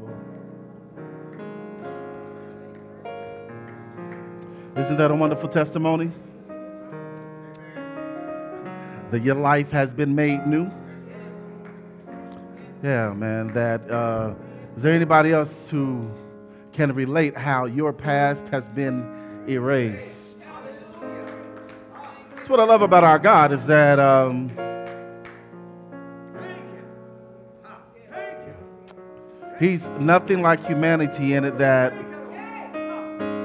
Lord. Isn't that a wonderful testimony? That your life has been made new? Yeah, man. That uh, is there anybody else who can relate how your past has been erased? That's what I love about our God is that um, He's nothing like humanity in it that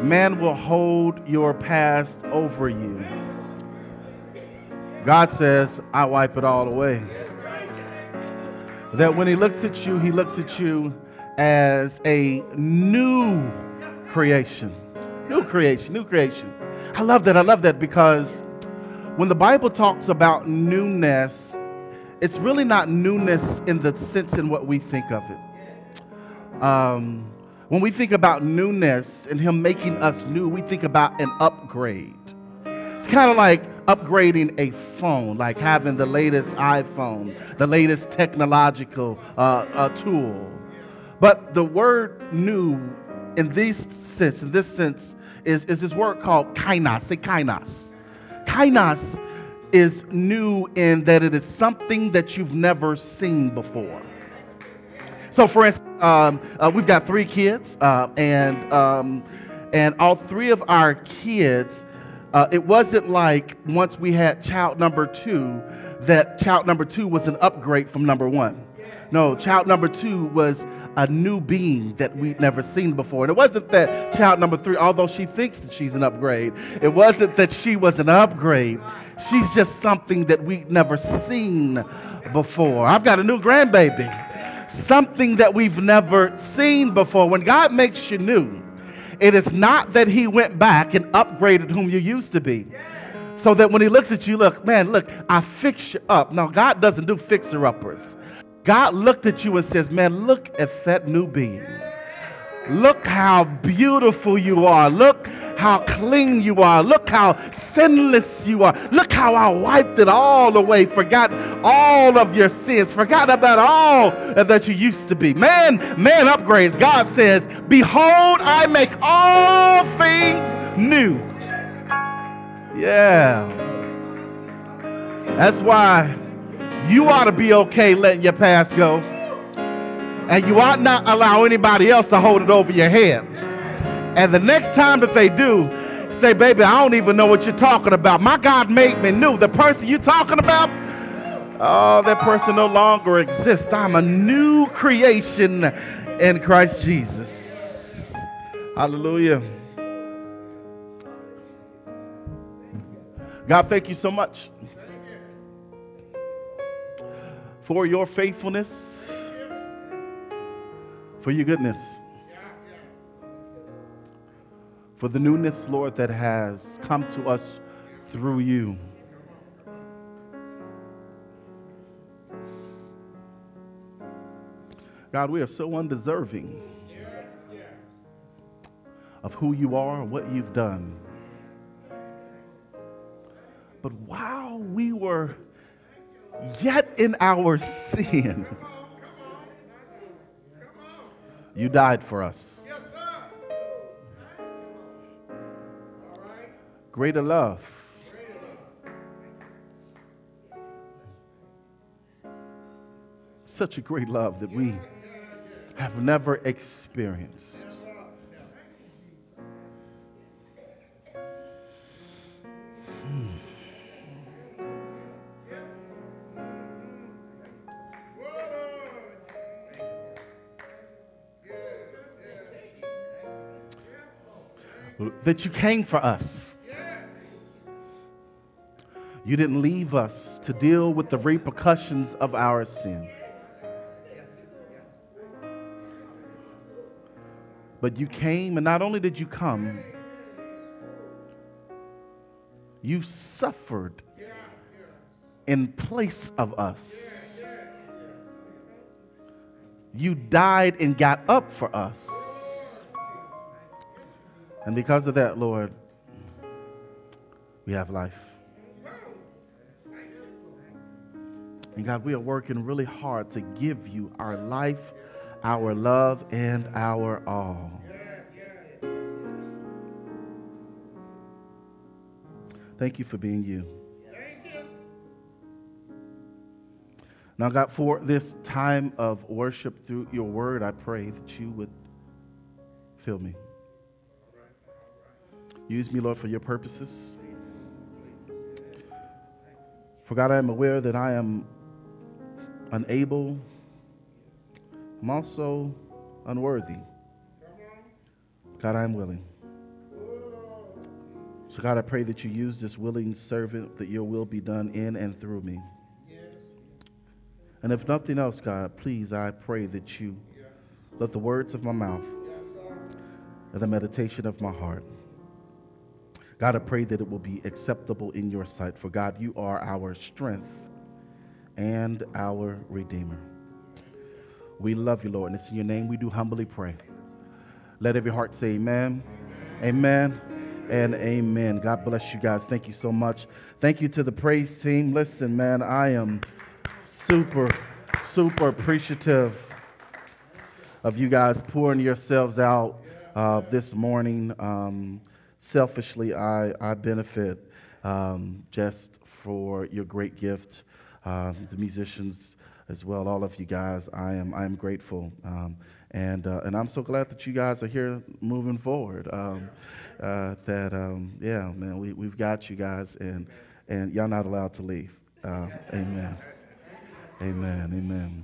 man will hold your past over you. God says, I wipe it all away. That when He looks at you, He looks at you as a new creation. New creation, new creation. I love that. I love that because when the Bible talks about newness, it's really not newness in the sense in what we think of it. Um, when we think about newness and Him making us new, we think about an upgrade. It's kind of like upgrading a phone, like having the latest iPhone, the latest technological uh, uh, tool. But the word new in this sense, in this sense, is, is this word called kainos. Say kainos. Kainos is new in that it is something that you've never seen before. So, for instance, um, uh, we've got three kids, uh, and um, and all three of our kids. Uh, it wasn't like once we had child number two that child number two was an upgrade from number one. No, child number two was a new being that we'd never seen before. And it wasn't that child number three, although she thinks that she's an upgrade, it wasn't that she was an upgrade. She's just something that we'd never seen before. I've got a new grandbaby something that we've never seen before. When God makes you new, it is not that He went back and upgraded whom you used to be. So that when He looks at you, look, man, look, I fix you up. Now, God doesn't do fixer uppers. God looked at you and says, man, look at that new being. Look how beautiful you are. Look how clean you are. Look how sinless you are. Look how I wiped it all away, forgot all of your sins, forgot about all that you used to be. Man, man upgrades. God says, Behold, I make all things new. Yeah. That's why you ought to be okay letting your past go. And you ought not allow anybody else to hold it over your head. And the next time that they do, say, baby, I don't even know what you're talking about. My God made me new. The person you're talking about, oh, that person no longer exists. I'm a new creation in Christ Jesus. Hallelujah. God, thank you so much for your faithfulness for your goodness, for the newness, Lord, that has come to us through you. God, we are so undeserving of who you are and what you've done. But while we were yet in our sin, you died for us. Yes, Greater love. Such a great love that we have never experienced. That you came for us. You didn't leave us to deal with the repercussions of our sin. But you came, and not only did you come, you suffered in place of us. You died and got up for us. And because of that, Lord, we have life. And God, we are working really hard to give you our life our love and our all. Thank you for being you. Now, God, for this time of worship through your word, I pray that you would fill me. Use me, Lord, for your purposes. For God, I am aware that I am unable, I'm also unworthy. God, I am willing. So, God, I pray that you use this willing servant, that your will be done in and through me. And if nothing else, God, please, I pray that you let the words of my mouth and the meditation of my heart, God, I pray that it will be acceptable in your sight. For God, you are our strength and our Redeemer. We love you, Lord, and it's in your name we do humbly pray. Let every heart say amen. Amen. And amen. God bless you guys. Thank you so much. Thank you to the praise team. Listen, man, I am super, super appreciative of you guys pouring yourselves out uh, this morning. Um, selfishly, I, I benefit um, just for your great gift. Uh, the musicians as well, all of you guys, I am, I am grateful. Um, and, uh, and I'm so glad that you guys are here moving forward. Um, uh, that, um, yeah, man, we, we've got you guys, and, and y'all not allowed to leave. Uh, amen. Amen. Amen.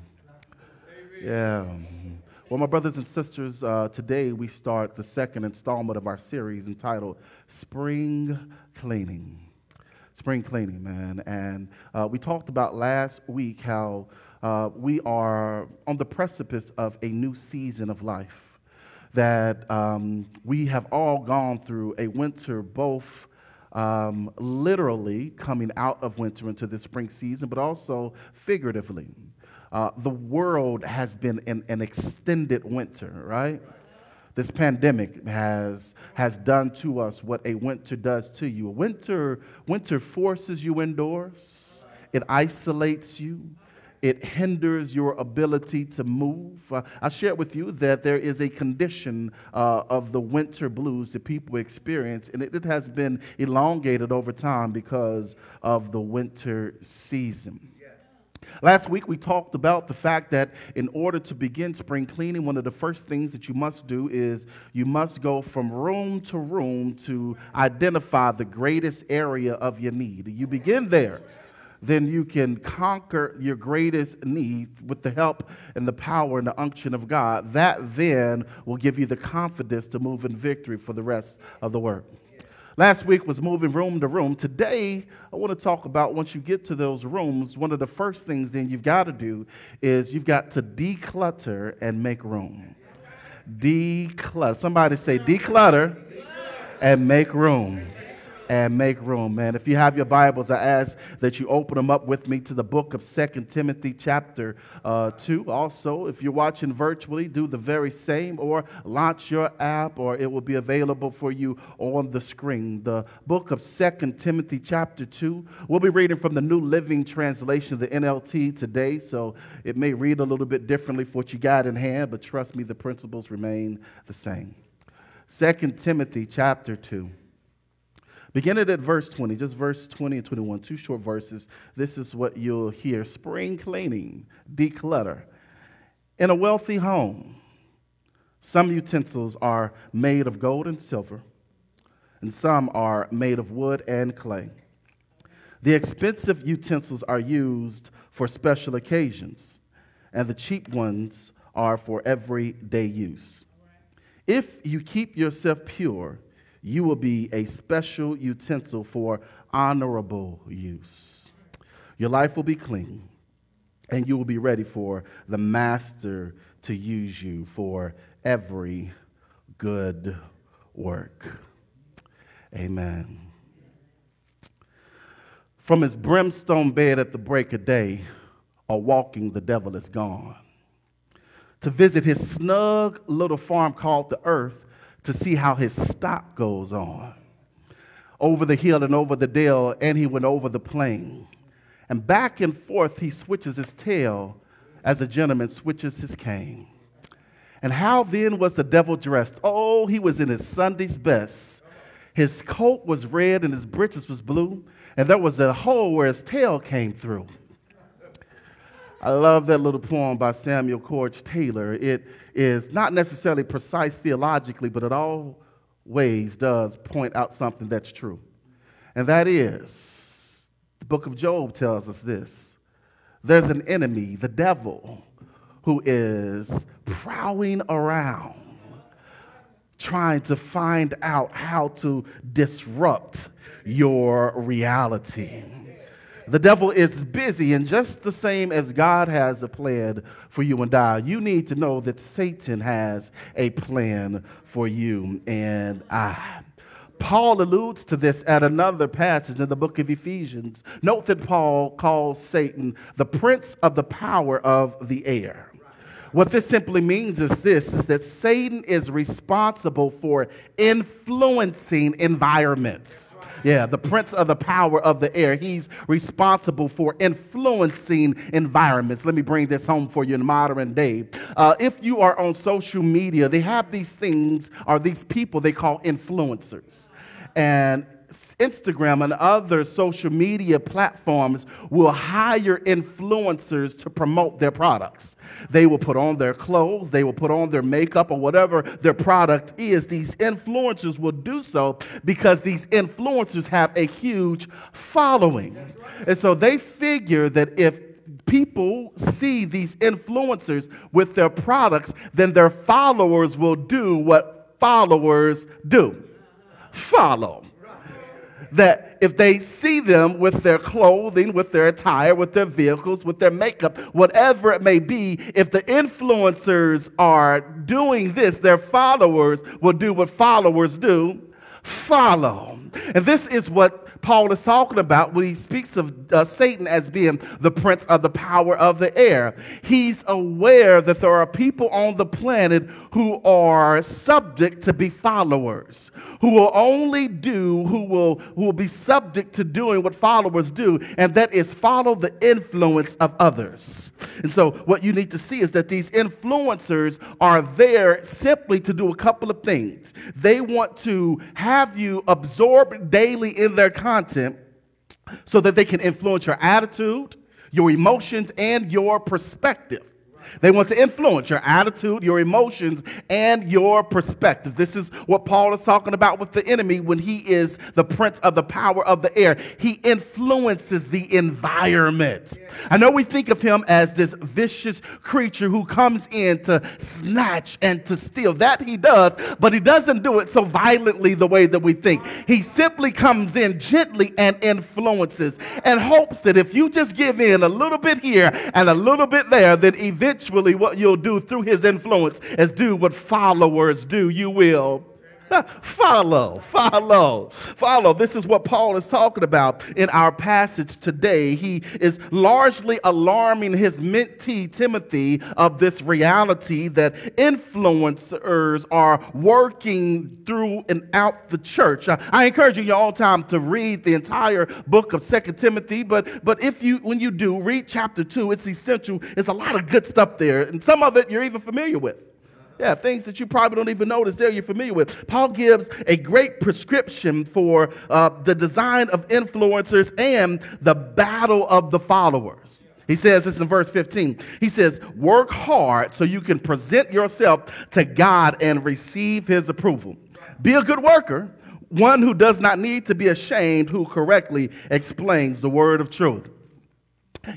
Yeah. Well, my brothers and sisters, uh, today we start the second installment of our series entitled Spring Cleaning. Spring cleaning, man. And uh, we talked about last week how uh, we are on the precipice of a new season of life. That um, we have all gone through a winter both um, literally coming out of winter into the spring season, but also figuratively. Uh, the world has been in an extended winter, right? This pandemic has, has done to us what a winter does to you. Winter, winter forces you indoors, it isolates you, it hinders your ability to move. Uh, I shared with you that there is a condition uh, of the winter blues that people experience, and it, it has been elongated over time because of the winter season. Last week, we talked about the fact that in order to begin spring cleaning, one of the first things that you must do is you must go from room to room to identify the greatest area of your need. You begin there then you can conquer your greatest need with the help and the power and the unction of God. That then will give you the confidence to move in victory for the rest of the work. Last week was moving room to room. Today, I want to talk about once you get to those rooms, one of the first things then you've got to do is you've got to declutter and make room. Declutter. Somebody say declutter and make room and make room, man. If you have your Bibles, I ask that you open them up with me to the book of Second Timothy, chapter uh, 2. Also, if you're watching virtually, do the very same or launch your app, or it will be available for you on the screen. The book of Second Timothy, chapter 2. We'll be reading from the New Living Translation of the NLT today, so it may read a little bit differently for what you got in hand, but trust me, the principles remain the same. Second Timothy, chapter 2. Beginning at verse 20, just verse 20 and 21, two short verses. This is what you'll hear spring cleaning, declutter. In a wealthy home, some utensils are made of gold and silver, and some are made of wood and clay. The expensive utensils are used for special occasions, and the cheap ones are for everyday use. If you keep yourself pure, you will be a special utensil for honorable use. Your life will be clean, and you will be ready for the master to use you for every good work. Amen. From his brimstone bed at the break of day, or walking, the devil is gone. To visit his snug little farm called the earth, to see how his stock goes on. Over the hill and over the dale, and he went over the plain. And back and forth he switches his tail as a gentleman switches his cane. And how then was the devil dressed? Oh, he was in his Sunday's best. His coat was red and his breeches was blue, and there was a hole where his tail came through. I love that little poem by Samuel Coleridge Taylor. It is not necessarily precise theologically, but it always does point out something that's true. And that is, the book of Job tells us this there's an enemy, the devil, who is prowling around trying to find out how to disrupt your reality. The devil is busy, and just the same as God has a plan for you and I, you need to know that Satan has a plan for you and I. Paul alludes to this at another passage in the book of Ephesians. Note that Paul calls Satan the prince of the power of the air. What this simply means is this is that Satan is responsible for influencing environments. Yeah, the prince of the power of the air. He's responsible for influencing environments. Let me bring this home for you in modern day. Uh, if you are on social media, they have these things or these people they call influencers. And Instagram and other social media platforms will hire influencers to promote their products. They will put on their clothes, they will put on their makeup, or whatever their product is. These influencers will do so because these influencers have a huge following. And so they figure that if people see these influencers with their products, then their followers will do what followers do follow that if they see them with their clothing, with their attire, with their vehicles, with their makeup, whatever it may be, if the influencers are doing this, their followers will do what followers do follow. And this is what Paul is talking about when he speaks of uh, Satan as being the prince of the power of the air. He's aware that there are people on the planet who are subject to be followers, who will only do, who will, who will be subject to doing what followers do, and that is follow the influence of others. And so, what you need to see is that these influencers are there simply to do a couple of things. They want to have you absorb daily in their content content so that they can influence your attitude, your emotions, and your perspective. They want to influence your attitude, your emotions, and your perspective. This is what Paul is talking about with the enemy when he is the prince of the power of the air. He influences the environment. I know we think of him as this vicious creature who comes in to snatch and to steal. That he does, but he doesn't do it so violently the way that we think. He simply comes in gently and influences and hopes that if you just give in a little bit here and a little bit there, then eventually eventually, what you'll do through his influence is do what followers do. You will follow, follow, follow. This is what Paul is talking about in our passage today. He is largely alarming his mentee, Timothy, of this reality that influencers are working through and out the church. I encourage you, own time, to read the entire book of Second Timothy, but, but if you, when you do, read chapter 2. It's essential. It's a lot of good stuff there, and some of it you're even familiar with. Yeah, things that you probably don't even notice there you're familiar with. Paul gives a great prescription for uh, the design of influencers and the battle of the followers. He says this in verse 15. He says, Work hard so you can present yourself to God and receive his approval. Be a good worker, one who does not need to be ashamed, who correctly explains the word of truth.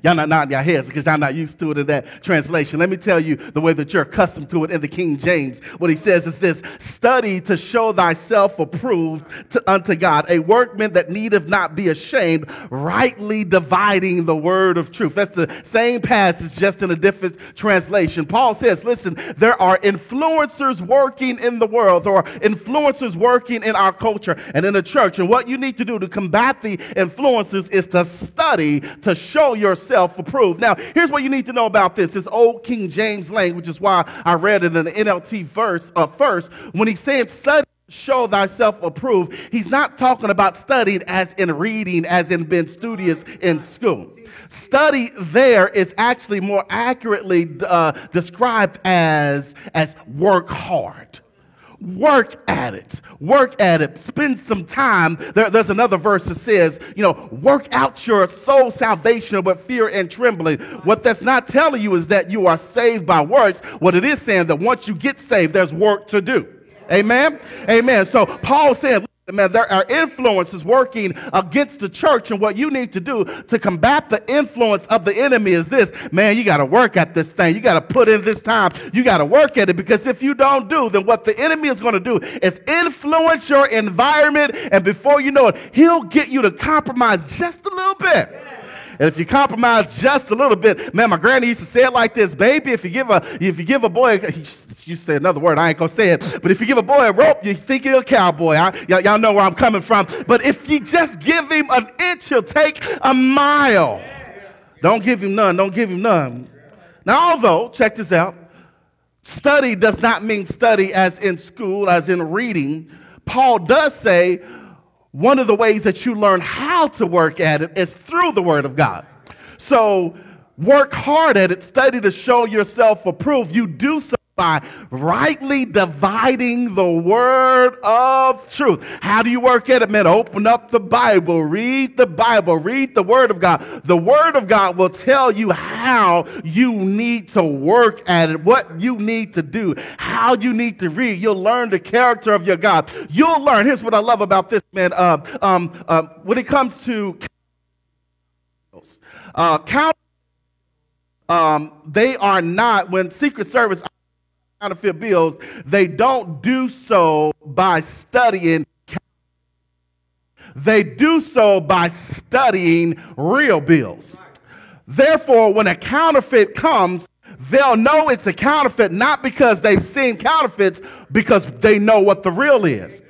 Y'all not nodding your heads because y'all not used to it in that translation. Let me tell you the way that you're accustomed to it in the King James. What he says is this study to show thyself approved to, unto God, a workman that needeth not be ashamed, rightly dividing the word of truth. That's the same passage, just in a different translation. Paul says, listen, there are influencers working in the world, there are influencers working in our culture and in the church. And what you need to do to combat the influencers is to study to show your yourself approved. Now, here's what you need to know about this. This old King James language is why I read it in the NLT verse uh, first. When he's saying study, show thyself approved, he's not talking about studying as in reading, as in being studious in school. Study there is actually more accurately uh, described as, as work hard. Work at it. Work at it. Spend some time. There, there's another verse that says, you know, work out your soul salvation with fear and trembling. What that's not telling you is that you are saved by works. What it is saying that once you get saved, there's work to do. Amen. Amen. So Paul said, Man, there are influences working against the church, and what you need to do to combat the influence of the enemy is this man, you got to work at this thing. You got to put in this time. You got to work at it because if you don't do, then what the enemy is going to do is influence your environment, and before you know it, he'll get you to compromise just a little bit. And if you compromise just a little bit, man, my granny used to say it like this, baby, if you give a if you give a boy, you say another word, I ain't gonna say it, but if you give a boy a rope, you think he's a cowboy. Y'all know where I'm coming from. But if you just give him an inch, he'll take a mile. Don't give him none, don't give him none. Now, although, check this out, study does not mean study as in school, as in reading. Paul does say one of the ways that you learn how to work at it is through the Word of God. So work hard at it, study to show yourself approved. You do so by rightly dividing the word of truth. How do you work at it, man? Open up the Bible, read the Bible, read the word of God. The word of God will tell you how you need to work at it, what you need to do, how you need to read. You'll learn the character of your God. You'll learn. Here's what I love about this, man. Uh, um, uh, when it comes to uh, count, um, they are not, when Secret Service counterfeit bills, they don't do so by studying. They do so by studying real bills. Therefore, when a counterfeit comes, they'll know it's a counterfeit not because they've seen counterfeits, because they know what the real is.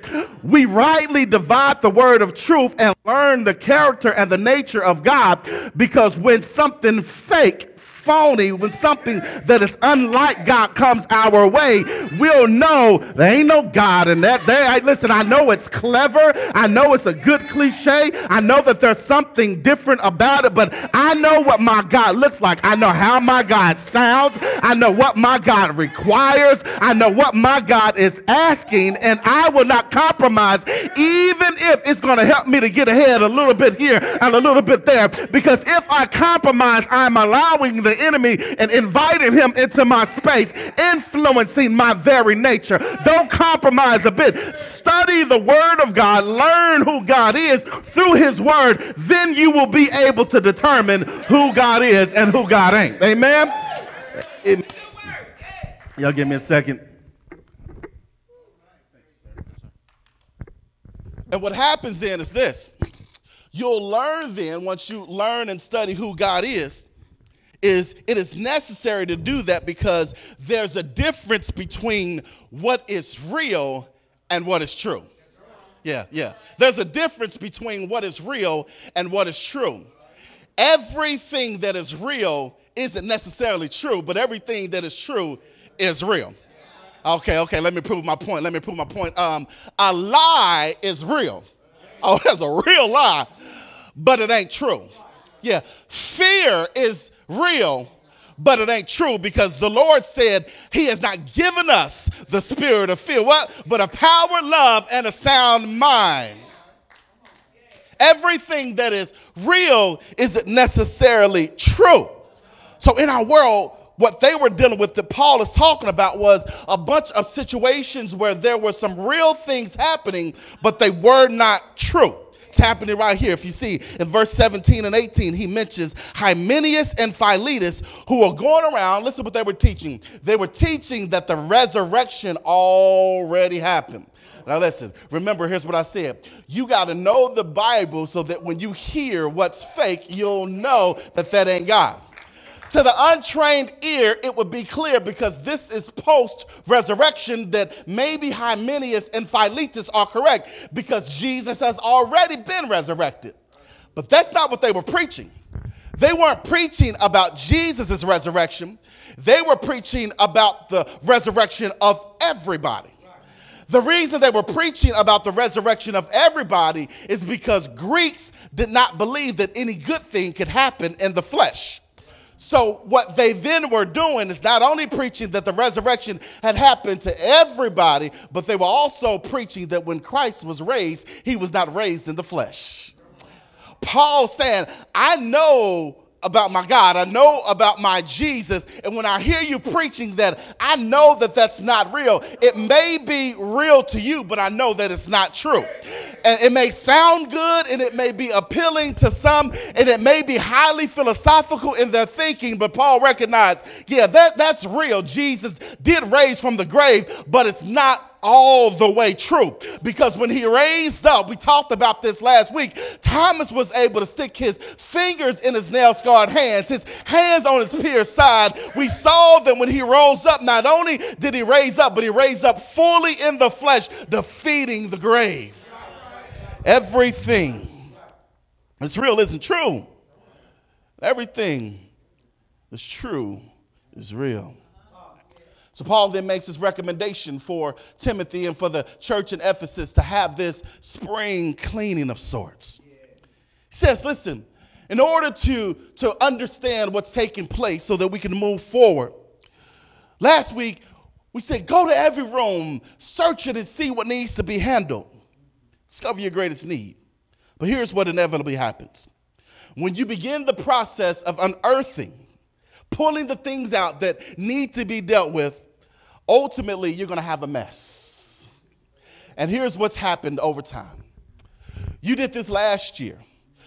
We rightly divide the word of truth and learn the character and the nature of God because when something fake phony, when something that is unlike God comes our way, we'll know there ain't no God in that. There, I, listen, I know it's clever. I know it's a good cliche. I know that there's something different about it, but I know what my God looks like. I know how my God sounds. I know what my God requires. I know what my God is asking, and I will not compromise, even if it's going to help me to get ahead a little bit here and a little bit there. Because if I compromise, I'm allowing the enemy and inviting him into my space, influencing my very nature. Don't compromise a bit. Study the Word of God, learn who God is through His Word. Then you will be able to determine who God is and who God ain't. Amen? Amen. Y'all give me a second. And what happens then is this you'll learn then, once you learn and study who God is, is it is necessary to do that because there's a difference between what is real and what is true. Yeah, yeah. There's a difference between what is real and what is true. Everything that is real isn't necessarily true, but everything that is true is real. Okay, okay, let me prove my point. Let me prove my point. Um, a lie is real. Oh, that's a real lie, but it ain't true. Yeah, fear is real, but it ain't true because the Lord said He has not given us the spirit of fear, what? But a power, love, and a sound mind. Everything that is real isn't necessarily true. So in our world, what they were dealing with that Paul is talking about was a bunch of situations where there were some real things happening, but they were not true. It's happening right here. If you see in verse 17 and 18, he mentions Hymenaeus and Philetus who were going around. Listen what they were teaching. They were teaching that the resurrection already happened. Now, listen, remember, here's what I said. You got to know the Bible so that when you hear what's fake, you'll know that that ain't God. To the untrained ear, it would be clear because this is post resurrection that maybe Hymenaeus and Philetus are correct because Jesus has already been resurrected. But that's not what they were preaching. They weren't preaching about Jesus' resurrection, they were preaching about the resurrection of everybody. The reason they were preaching about the resurrection of everybody is because Greeks did not believe that any good thing could happen in the flesh. So, what they then were doing is not only preaching that the resurrection had happened to everybody, but they were also preaching that when Christ was raised, he was not raised in the flesh. Paul saying, I know about my God. I know about my Jesus. And when I hear you preaching that, I know that that's not real. It may be real to you, but I know that it's not true. And it may sound good and it may be appealing to some and it may be highly philosophical in their thinking, but Paul recognized, yeah, that, that's real. Jesus did raise from the grave, but it's not all the way true. Because when he raised up, we talked about this last week, Thomas was able to stick his fingers in his nail scarred hands, his hands on his pierced side. We saw that when he rose up, not only did he raise up, but he raised up fully in the flesh, defeating the grave. Everything that's real isn't true. Everything that's true is real. So Paul then makes his recommendation for Timothy and for the church in Ephesus to have this spring cleaning of sorts. He says, listen, in order to, to understand what's taking place so that we can move forward, last week we said, go to every room, search it and see what needs to be handled. Discover your greatest need. But here's what inevitably happens. When you begin the process of unearthing, pulling the things out that need to be dealt with, ultimately you're going to have a mess. And here's what's happened over time. You did this last year.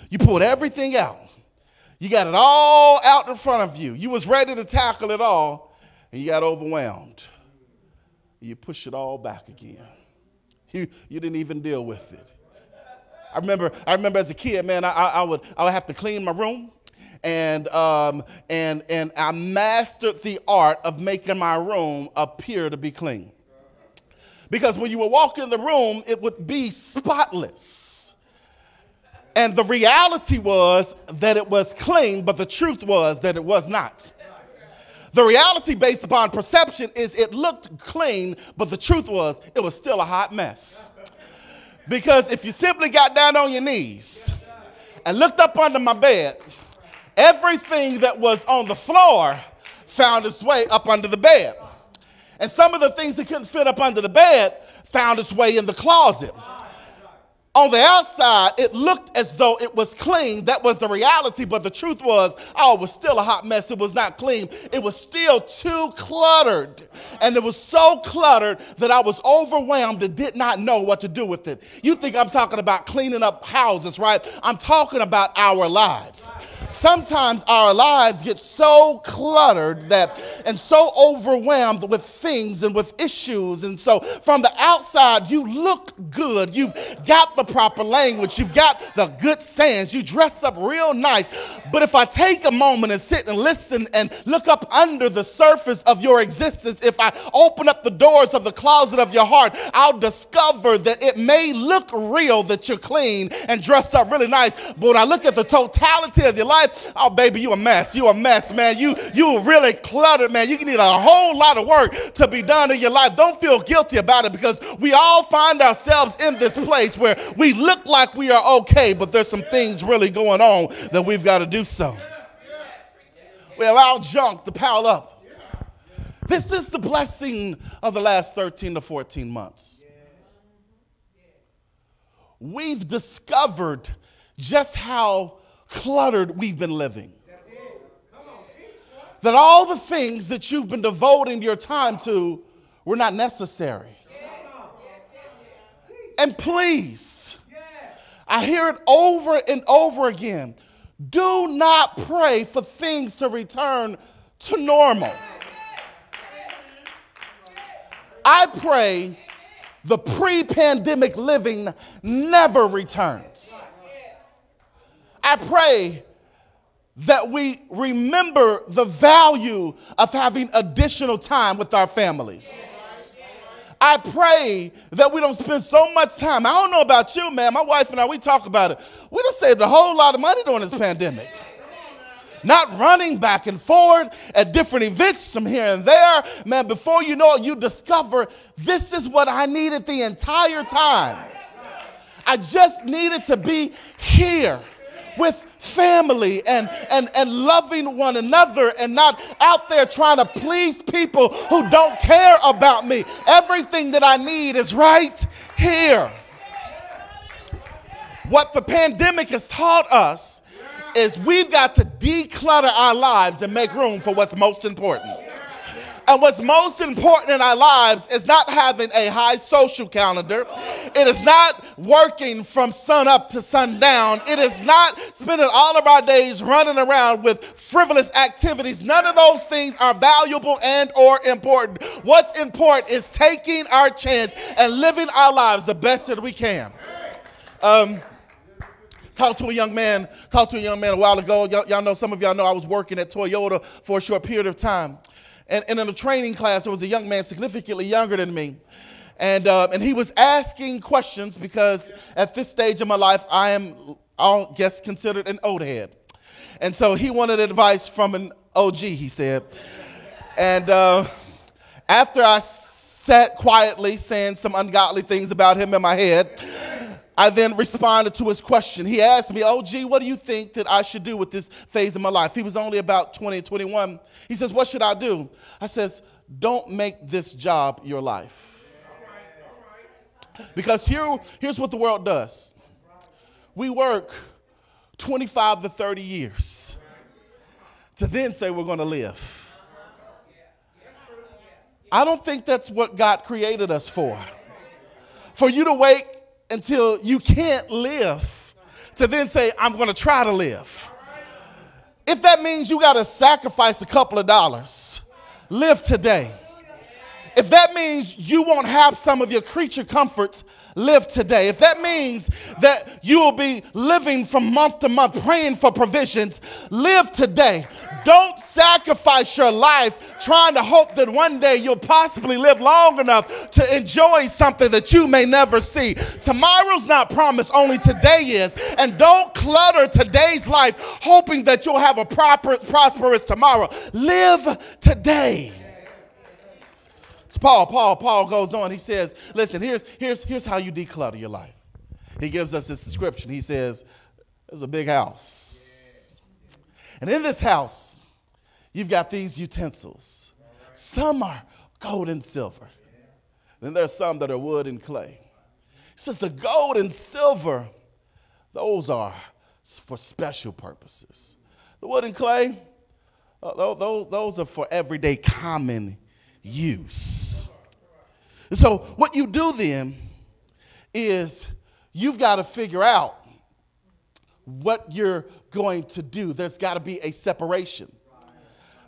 You pulled everything out. You got it all out in front of you. You was ready to tackle it all, and you got overwhelmed. You push it all back again. You, you didn't even deal with it. I remember, I remember as a kid, man, I, I, would, I would have to clean my room and, um, and, and I mastered the art of making my room appear to be clean. Because when you would walk in the room, it would be spotless. And the reality was that it was clean, but the truth was that it was not. The reality based upon perception is it looked clean, but the truth was it was still a hot mess. Because if you simply got down on your knees and looked up under my bed, everything that was on the floor found its way up under the bed. And some of the things that couldn't fit up under the bed found its way in the closet. On the outside, it looked as though it was clean. That was the reality, but the truth was, oh, it was still a hot mess. It was not clean. It was still too cluttered. And it was so cluttered that I was overwhelmed and did not know what to do with it. You think I'm talking about cleaning up houses, right? I'm talking about our lives. Sometimes our lives get so cluttered that and so overwhelmed with things and with issues. And so from the outside, you look good. You've got the proper language. You've got the good sayings. You dress up real nice. But if I take a moment and sit and listen and look up under the surface of your existence, if I open up the doors of the closet of your heart, I'll discover that it may look real that you're clean and dressed up really nice. But when I look at the totality of your life, oh baby, you a mess. You a mess, man. You you really cluttered, man. You need a whole lot of work to be done in your life. Don't feel guilty about it because we all find ourselves in this place where we look like we are okay, but there's some things really going on that we've got to do so. We allow junk to pile up. This is the blessing of the last 13 to 14 months. We've discovered just how cluttered we've been living. That all the things that you've been devoting your time to were not necessary. And please, I hear it over and over again. Do not pray for things to return to normal. I pray the pre pandemic living never returns. I pray that we remember the value of having additional time with our families. I pray that we don't spend so much time. I don't know about you, man. My wife and I, we talk about it. We done saved a whole lot of money during this pandemic. not running back and forward at different events from here and there. Man, before you know it, you discover this is what I needed the entire time. I just needed to be here with family and, and, and loving one another and not out there trying to please people who don't care about me. Everything that I need is right here. What the pandemic has taught us is we've got to declutter our lives and make room for what's most important. And what's most important in our lives is not having a high social calendar. It is not working from sun up to sundown. It is not spending all of our days running around with frivolous activities. None of those things are valuable and or important. What's important is taking our chance and living our lives the best that we can. Um, Talked to a young man, talked to a young man a while ago. Y'all, y'all, know, some of y'all know I was working at Toyota for a short period of time. And, and in a training class, there was a young man significantly younger than me. And, uh, and he was asking questions because at this stage of my life, I am, I'll guess, considered an old head. And so he wanted advice from an OG, he said. And uh, after I sat quietly saying some ungodly things about him in my head, I then responded to his question. He asked me, Oh, gee, what do you think that I should do with this phase of my life? He was only about 20, 21. He says, What should I do? I says, Don't make this job your life. Because here, here's what the world does we work 25 to 30 years to then say we're going to live. I don't think that's what God created us for. For you to wait until you can't live to then say, I'm going to try to live. If that means you got to sacrifice a couple of dollars, live today. If that means you won't have some of your creature comforts, live today. If that means that you will be living from month to month praying for provisions, live today. Don't sacrifice your life trying to hope that one day you'll possibly live long enough to enjoy something that you may never see. Tomorrow's not promised, only today is. And don't clutter today's life hoping that you'll have a proper, prosperous tomorrow. Live today. So Paul, Paul, Paul goes on. He says, listen, here's, here's, here's how you declutter your life. He gives us this description. He says, there's a big house. And in this house, you've got these utensils. Some are gold and silver. Then there's some that are wood and clay. He says the gold and silver, those are for special purposes. The wood and clay, uh, those, those are for everyday common use. so, what you do then is you've got to figure out what you're going to do. There's got to be a separation.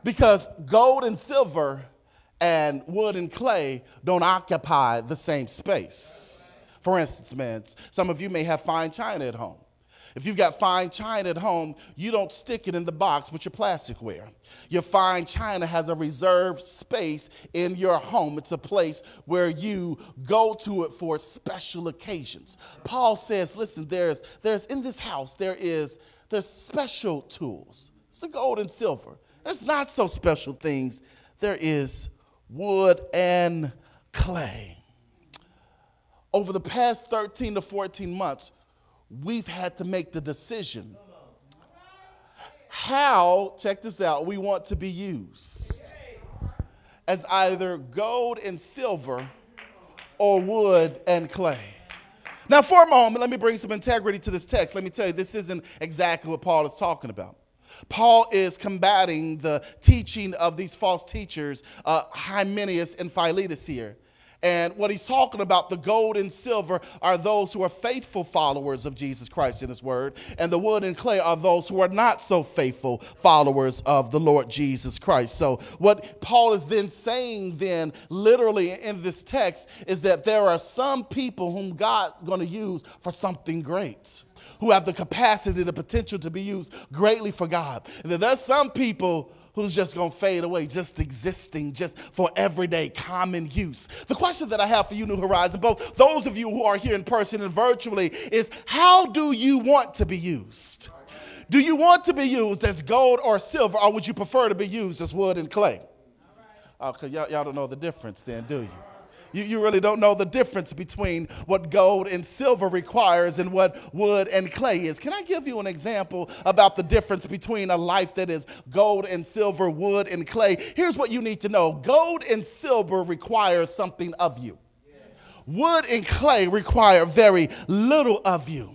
Because gold and silver and wood and clay don't occupy the same space. For instance, man, some of you may have fine china at home. If you've got fine china at home, you don't stick it in the box with your plasticware. Your fine china has a reserved space in your home. It's a place where you go to it for special occasions. Paul says, listen, there's, there's in this house, there is there's special tools. It's the gold and silver. There's not so special things. There is wood and clay. Over the past 13 to 14 months, we've had to make the decision how, check this out, we want to be used as either gold and silver or wood and clay. Now, for a moment, let me bring some integrity to this text. Let me tell you, this isn't exactly what Paul is talking about. Paul is combating the teaching of these false teachers, uh, Hymenaeus and Philetus here. And what he's talking about, the gold and silver, are those who are faithful followers of Jesus Christ in his word. And the wood and clay are those who are not so faithful followers of the Lord Jesus Christ. So, what Paul is then saying, then, literally in this text, is that there are some people whom God's going to use for something great who have the capacity, the potential to be used greatly for God. And then there's some people who's just going to fade away, just existing, just for everyday common use. The question that I have for you, New Horizon, both those of you who are here in person and virtually, is how do you want to be used? Do you want to be used as gold or silver, or would you prefer to be used as wood and clay? Okay, y'all, y'all don't know the difference then, do you? You, you really don't know the difference between what gold and silver requires and what wood and clay is. Can I give you an example about the difference between a life that is gold and silver, wood and clay? Here's what you need to know gold and silver requires something of you, wood and clay require very little of you.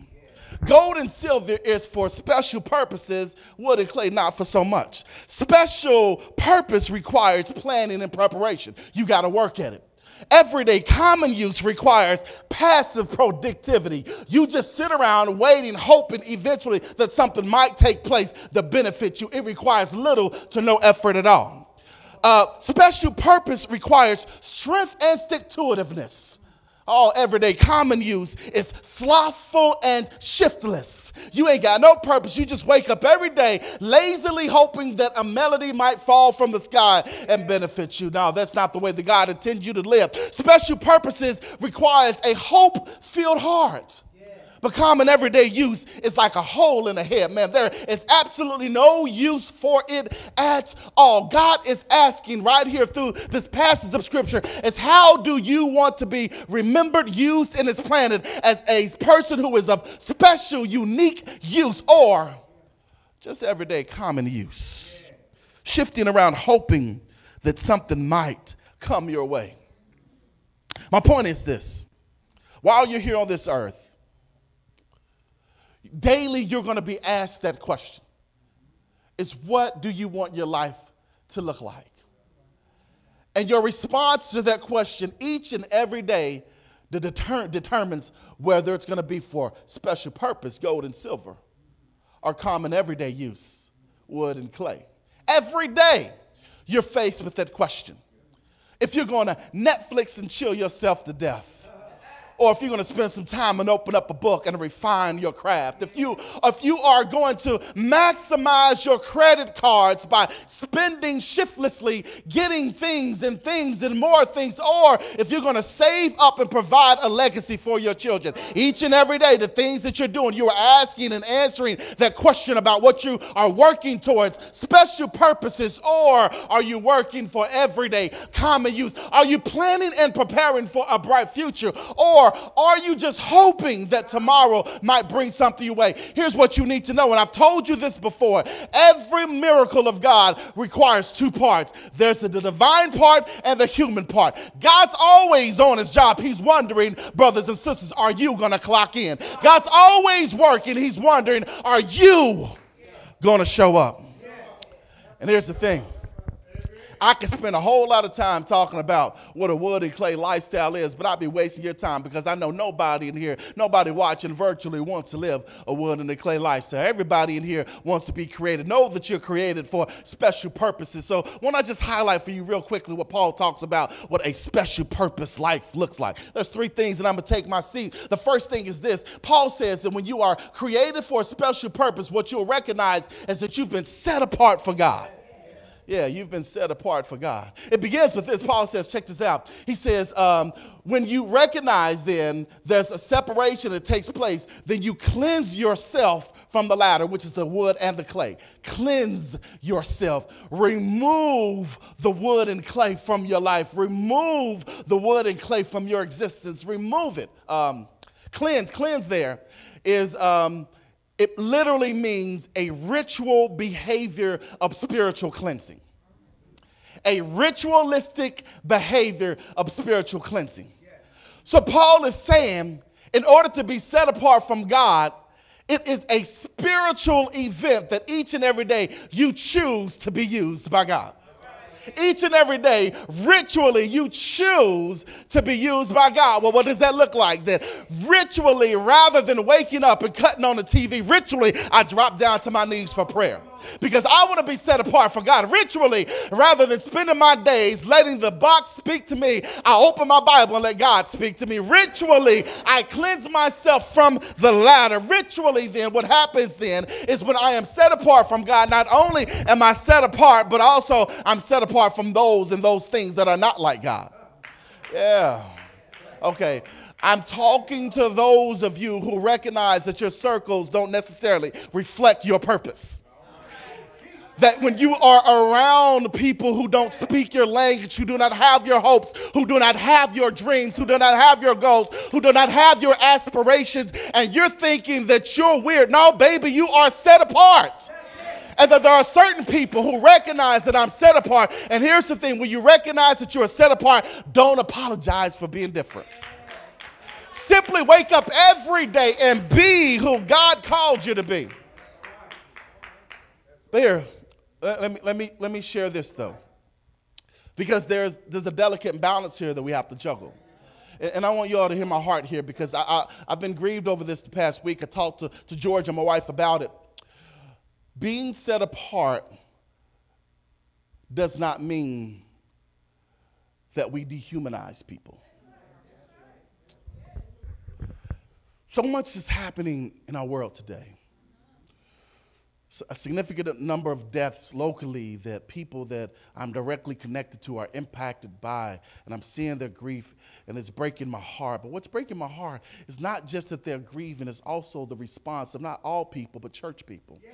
Gold and silver is for special purposes, wood and clay not for so much. Special purpose requires planning and preparation. You got to work at it. Everyday common use requires passive productivity. You just sit around waiting, hoping eventually that something might take place to benefit you. It requires little to no effort at all. Uh, special purpose requires strength and stick to itiveness all everyday common use is slothful and shiftless. You ain't got no purpose. You just wake up every day lazily hoping that a melody might fall from the sky and benefit you. No, that's not the way that God intends you to live. Special purposes requires a hope-filled heart. But common everyday use is like a hole in the head, man. There is absolutely no use for it at all. God is asking right here through this passage of scripture is how do you want to be remembered, used, in this planet as a person who is of special, unique use or just everyday common use? Shifting around hoping that something might come your way. My point is this while you're here on this earth, Daily, you're going to be asked that question is what do you want your life to look like? And your response to that question each and every day deter- determines whether it's going to be for special purpose, gold and silver, or common everyday use, wood and clay. Every day, you're faced with that question. If you're going to Netflix and chill yourself to death, or if you're going to spend some time and open up a book and refine your craft, if you, if you are going to maximize your credit cards by spending shiftlessly, getting things and things and more things, or if you're going to save up and provide a legacy for your children, each and every day, the things that you're doing, you are asking and answering that question about what you are working towards, special purposes, or are you working for everyday common use? Are you planning and preparing for a bright future, or or are you just hoping that tomorrow might bring something your way? Here's what you need to know, and I've told you this before. Every miracle of God requires two parts there's the divine part and the human part. God's always on his job. He's wondering, brothers and sisters, are you going to clock in? God's always working. He's wondering, are you going to show up? And here's the thing I could spend a whole lot of time talking about what a wood and clay lifestyle is, but I'd be wasting your time because I know nobody in here, nobody watching virtually wants to live a wood and a clay lifestyle. Everybody in here wants to be created. Know that you're created for special purposes. So, why I just highlight for you real quickly what Paul talks about what a special purpose life looks like? There's three things, and I'm to take my seat. The first thing is this Paul says that when you are created for a special purpose, what you'll recognize is that you've been set apart for God. Yeah, you've been set apart for God. It begins with this. Paul says, check this out. He says, um, when you recognize then there's a separation that takes place, then you cleanse yourself from the latter, which is the wood and the clay. Cleanse yourself. Remove the wood and clay from your life. Remove the wood and clay from your existence. Remove it. Um, cleanse, cleanse there is um, it literally means a ritual behavior of spiritual cleansing. A ritualistic behavior of spiritual cleansing. So, Paul is saying, in order to be set apart from God, it is a spiritual event that each and every day you choose to be used by God each and every day, ritually, you choose to be used by God. Well, what does that look like then? Ritually, rather than waking up and cutting on the TV, ritually, I drop down to my knees for prayer because I want to be set apart for God ritually rather than spending my days letting the box speak to me. I open my Bible and let God speak to me. Ritually, I cleanse myself from the latter. Ritually, then, what happens then is when I am set apart from God, not only am I set apart, but also I'm set apart from those and those things that are not like God. Yeah. Okay. I'm talking to those of you who recognize that your circles don't necessarily reflect your purpose that when you are around people who don't speak your language, who do not have your hopes, who do not have your dreams, who do not have your goals, who do not have your aspirations, and you're thinking that you're weird. No, baby, you are set apart. And that there are certain people who recognize that I'm set apart. And here's the thing when you recognize that you are set apart, don't apologize for being different. Simply wake up every day and be who God called you to be. Here, let me, let me, let me share this though. Because there's, there's a delicate balance here that we have to juggle. And, I want you all to hear my heart here because I, I, have been grieved over this the past week. I talked to, to George and my wife about it. Being set apart does not mean that we dehumanize people. So much is happening in our world today a significant number of deaths locally that people that I'm directly connected to are impacted by, and I'm seeing their grief, and it's breaking my heart. But what's breaking my heart is not just that they're grieving, it's also the response of not all people, but church people. Yeah.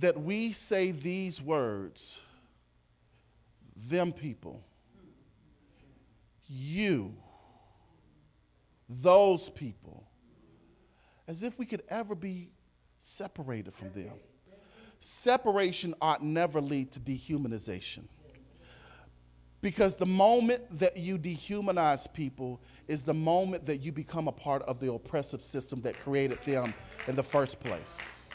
That we say these words, them people, you, those people, as if we could ever be separated from them. Separation ought never lead to dehumanization. Because the moment that you dehumanize people is the moment that you become a part of the oppressive system that created them in the first place.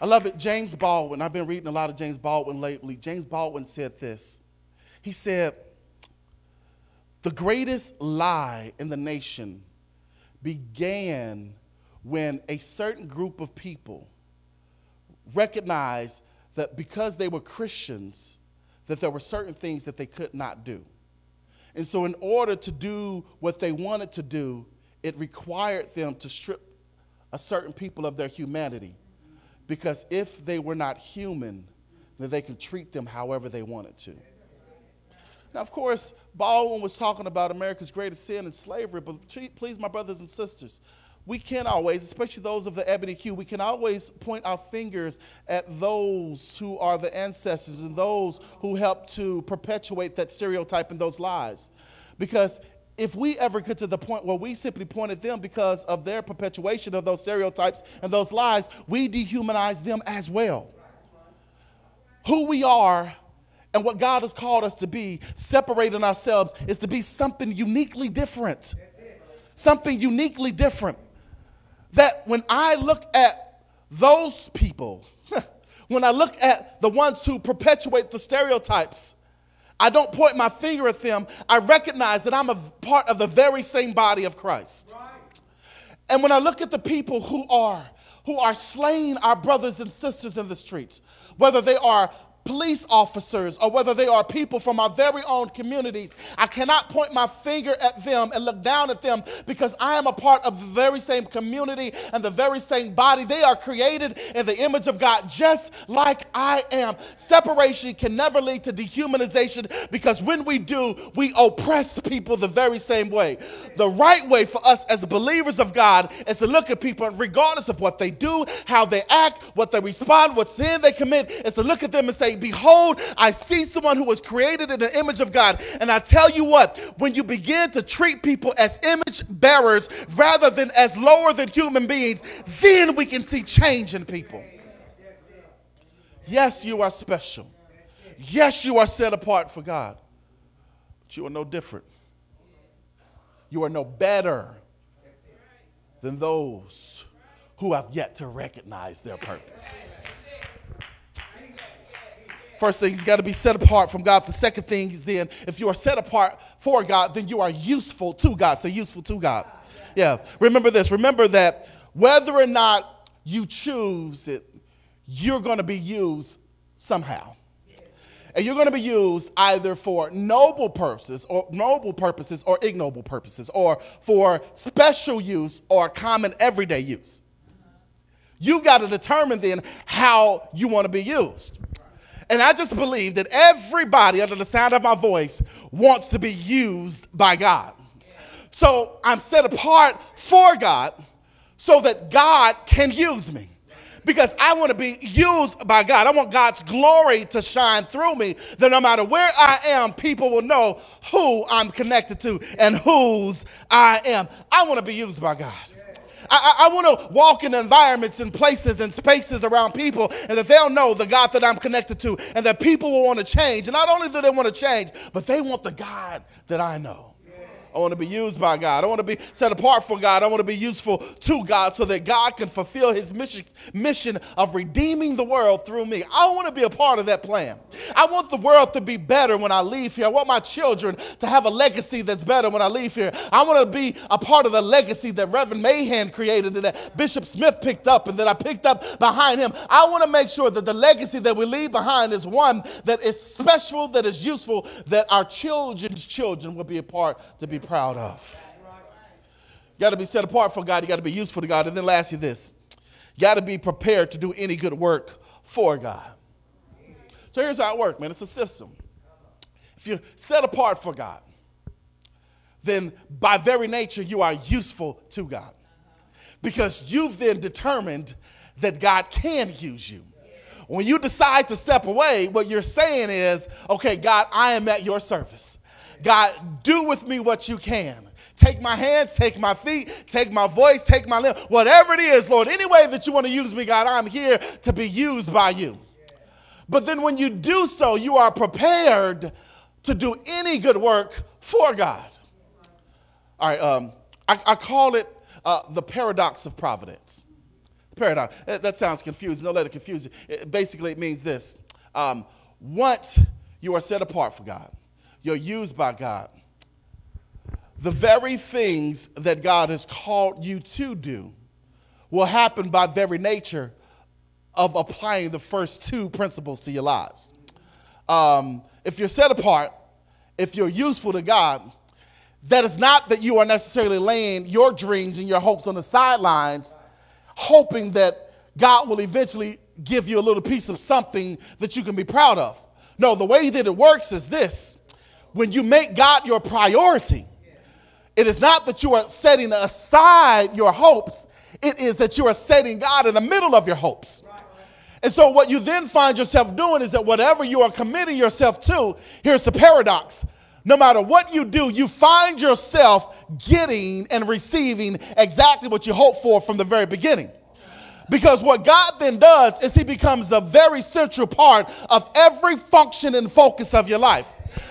I love it. James Baldwin, I've been reading a lot of James Baldwin lately. James Baldwin said this. He said, The greatest lie in the nation began when a certain group of people recognized that because they were Christians, that there were certain things that they could not do. And so, in order to do what they wanted to do, it required them to strip a certain people of their humanity. Because if they were not human, then they could treat them however they wanted to. Now, of course, Baldwin was talking about America's greatest sin and slavery, but please, my brothers and sisters, we can always, especially those of the ebony hue, we can always point our fingers at those who are the ancestors and those who help to perpetuate that stereotype and those lies. Because if we ever get to the point where we simply point at them because of their perpetuation of those stereotypes and those lies, we dehumanize them as well. Who we are and what God has called us to be, separating ourselves, is to be something uniquely different. Something uniquely different that when I look at those people, when I look at the ones who perpetuate the stereotypes, I don't point my finger at them. I recognize that I'm a part of the very same body of Christ. Right. And when I look at the people who are who are slaying our brothers and sisters in the streets, whether they are police officers or whether they are people from our very own communities, I cannot point my finger at them and look down at them because I am a part of the very same community and the very same body. They are created in the image of God just like I am. Separation can never lead to dehumanization because when we do, we oppress people the very same way. The right way for us as believers of God is to look at people regardless of what they do, how they act, what they respond, what sin they commit, is to look at them and say, Behold, I see someone who was created in the image of God. And I tell you what, when you begin to treat people as image bearers rather than as lower than human beings, then we can see change in people. Yes, you are special. Yes, you are set apart for God. But you are no different. You are no better than those who have yet to recognize their purpose. First thing, you got to be set apart from God. The second thing is then, if you are set apart for God, then you are useful to God. Say useful to God. Yeah. Remember this. Remember that whether or not you choose it, you're going to be used somehow. And you're going to be used either for noble purposes or noble purposes or ignoble purposes or for special use or common everyday use. You got to determine then how you want to be used. And I just believe that everybody under the sound of my voice wants to be used by God. So I'm set apart for God so that God can use me. Because I want to be used by God. I want God's glory to shine through me. That no matter where I am, people will know who I'm connected to and whose I am. I want to be used by God. I, I, want to walk in environments and places and spaces around people and that they'll know the God that I'm connected to and that people will want to change. And not only do they want to change, but they want the God that I know. I want to be used by God. I want to be set apart for God. I want to be useful to God so that God can fulfill his mission, mission of redeeming the world through me. I want to be a part of that plan. I want the world to be better when I leave here. I want my children to have a legacy that's better when I leave here. I want to be a part of the legacy that Reverend Mahan created and that Bishop Smith picked up and that I picked up behind him. I want to make sure that the legacy that we leave behind is one that is special, that is useful, that our children's children will be a part to be proud of. You got to be set apart for God. You got to be useful to God. And then lastly, this you got to be prepared to do any good work for God. So here's how it works, man. It's a system. If you're set apart for God, then by very nature you are useful to God. Because you've then determined that God can use you. When you decide to step away, what you're saying is, okay, God, I am at your service. God, do with me what you can. Take my hands, take my feet, take my voice, take my limb, whatever it is, Lord, any way that you want to use me, God, I'm here to be used by you. But then when you do so, you are prepared to do any good work for God. All right, um, I, I, call it uh, the paradox of providence. Paradox. That sounds confusing. Don't let it confuse you. It, basically, it means this um, once you are set apart for God, you're used by God. The very things that God has called you to do will happen by very nature of applying the first two principles to your lives. Um, if you're set apart, if you're useful to God, that is not that you are necessarily laying your dreams and your hopes on the sidelines, hoping that God will eventually give you a little piece of something that you can be proud of. No, the way that it works is this when you make God your priority, it is not that you are setting aside your hopes, it is that you are setting God in the middle of your hopes. And so, what you then find yourself doing is that whatever you are committing yourself to, here's the paradox. No matter what you do, you find yourself getting and receiving exactly what you hoped for from the very beginning. Because what God then does is He becomes a very central part of every function and focus of your life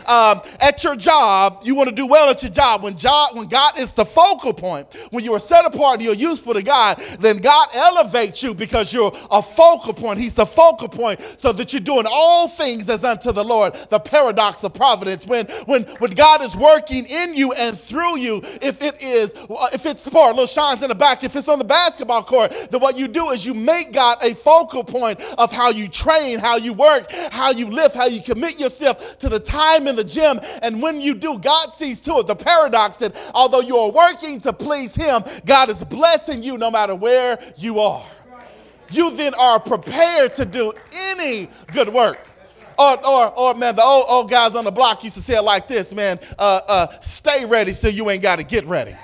um, at your job, you want to do well at your job. When, job. when God is the focal point, when you are set apart and you're useful to God, then God elevates you because you're a focal point. He's the focal point so that you're doing all things as unto the Lord. The paradox of providence. When, when, when God is working in you and through you, if it is, if it's sport, little shines in the back, if it's on the basketball court, then what you do is you make God a focal point of how you train, how you work, how you live, how you commit yourself to the time time in the gym. And when you do, God sees to it. The paradox that although you are working to please Him, God is blessing you no matter where you are. You then are prepared to do any good work. Or, or, or man, the old, old guys on the block used to say it like this, man, uh, uh, stay ready so you ain't got to get ready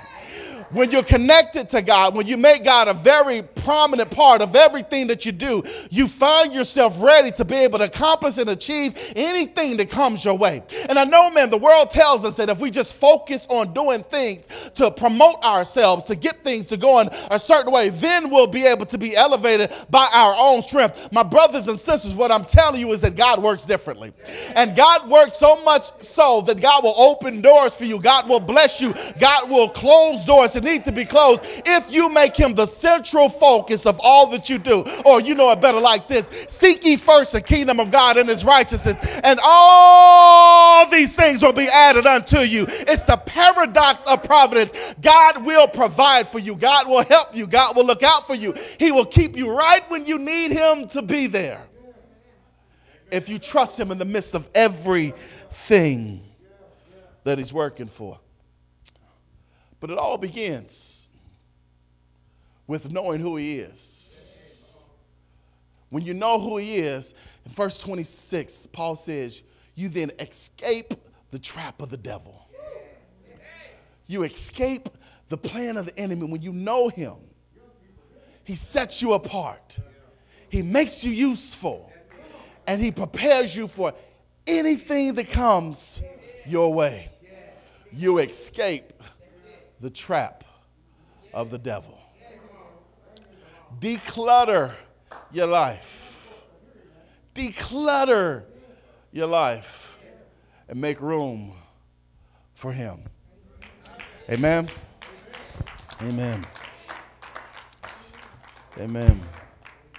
when you're connected to God, when you make God a very prominent part of everything that you do, you find yourself ready to be able to accomplish and achieve anything that comes your way. And I know, man, the world tells us that if we just focus on doing things to promote ourselves, to get things to go in a certain way, then we'll be able to be elevated by our own strength. My brothers and sisters, what I'm telling you is that God works differently. And God works so much so that God will open doors for you, God will bless you, God will close doors need to be closed if you make him the central focus of all that you do. Or you know it better like this Seek ye first the kingdom of God and his righteousness, and all these things will be added unto you. It's the paradox of providence. God will provide for you, God will help you, God will look out for you. He will keep you right when you need him to be there. If you trust him in the midst of everything that he's working for. But it all begins with knowing who He is. When you know who He is, In verse 26, Paul says, You then escape the trap of the devil. You escape the plan of the enemy when you know him. He sets you apart, he makes you useful, and he prepares you for anything that comes your way. You escape the trap of the devil. Declutter your life. Declutter your life and make room for Him. Amen. Amen. Amen.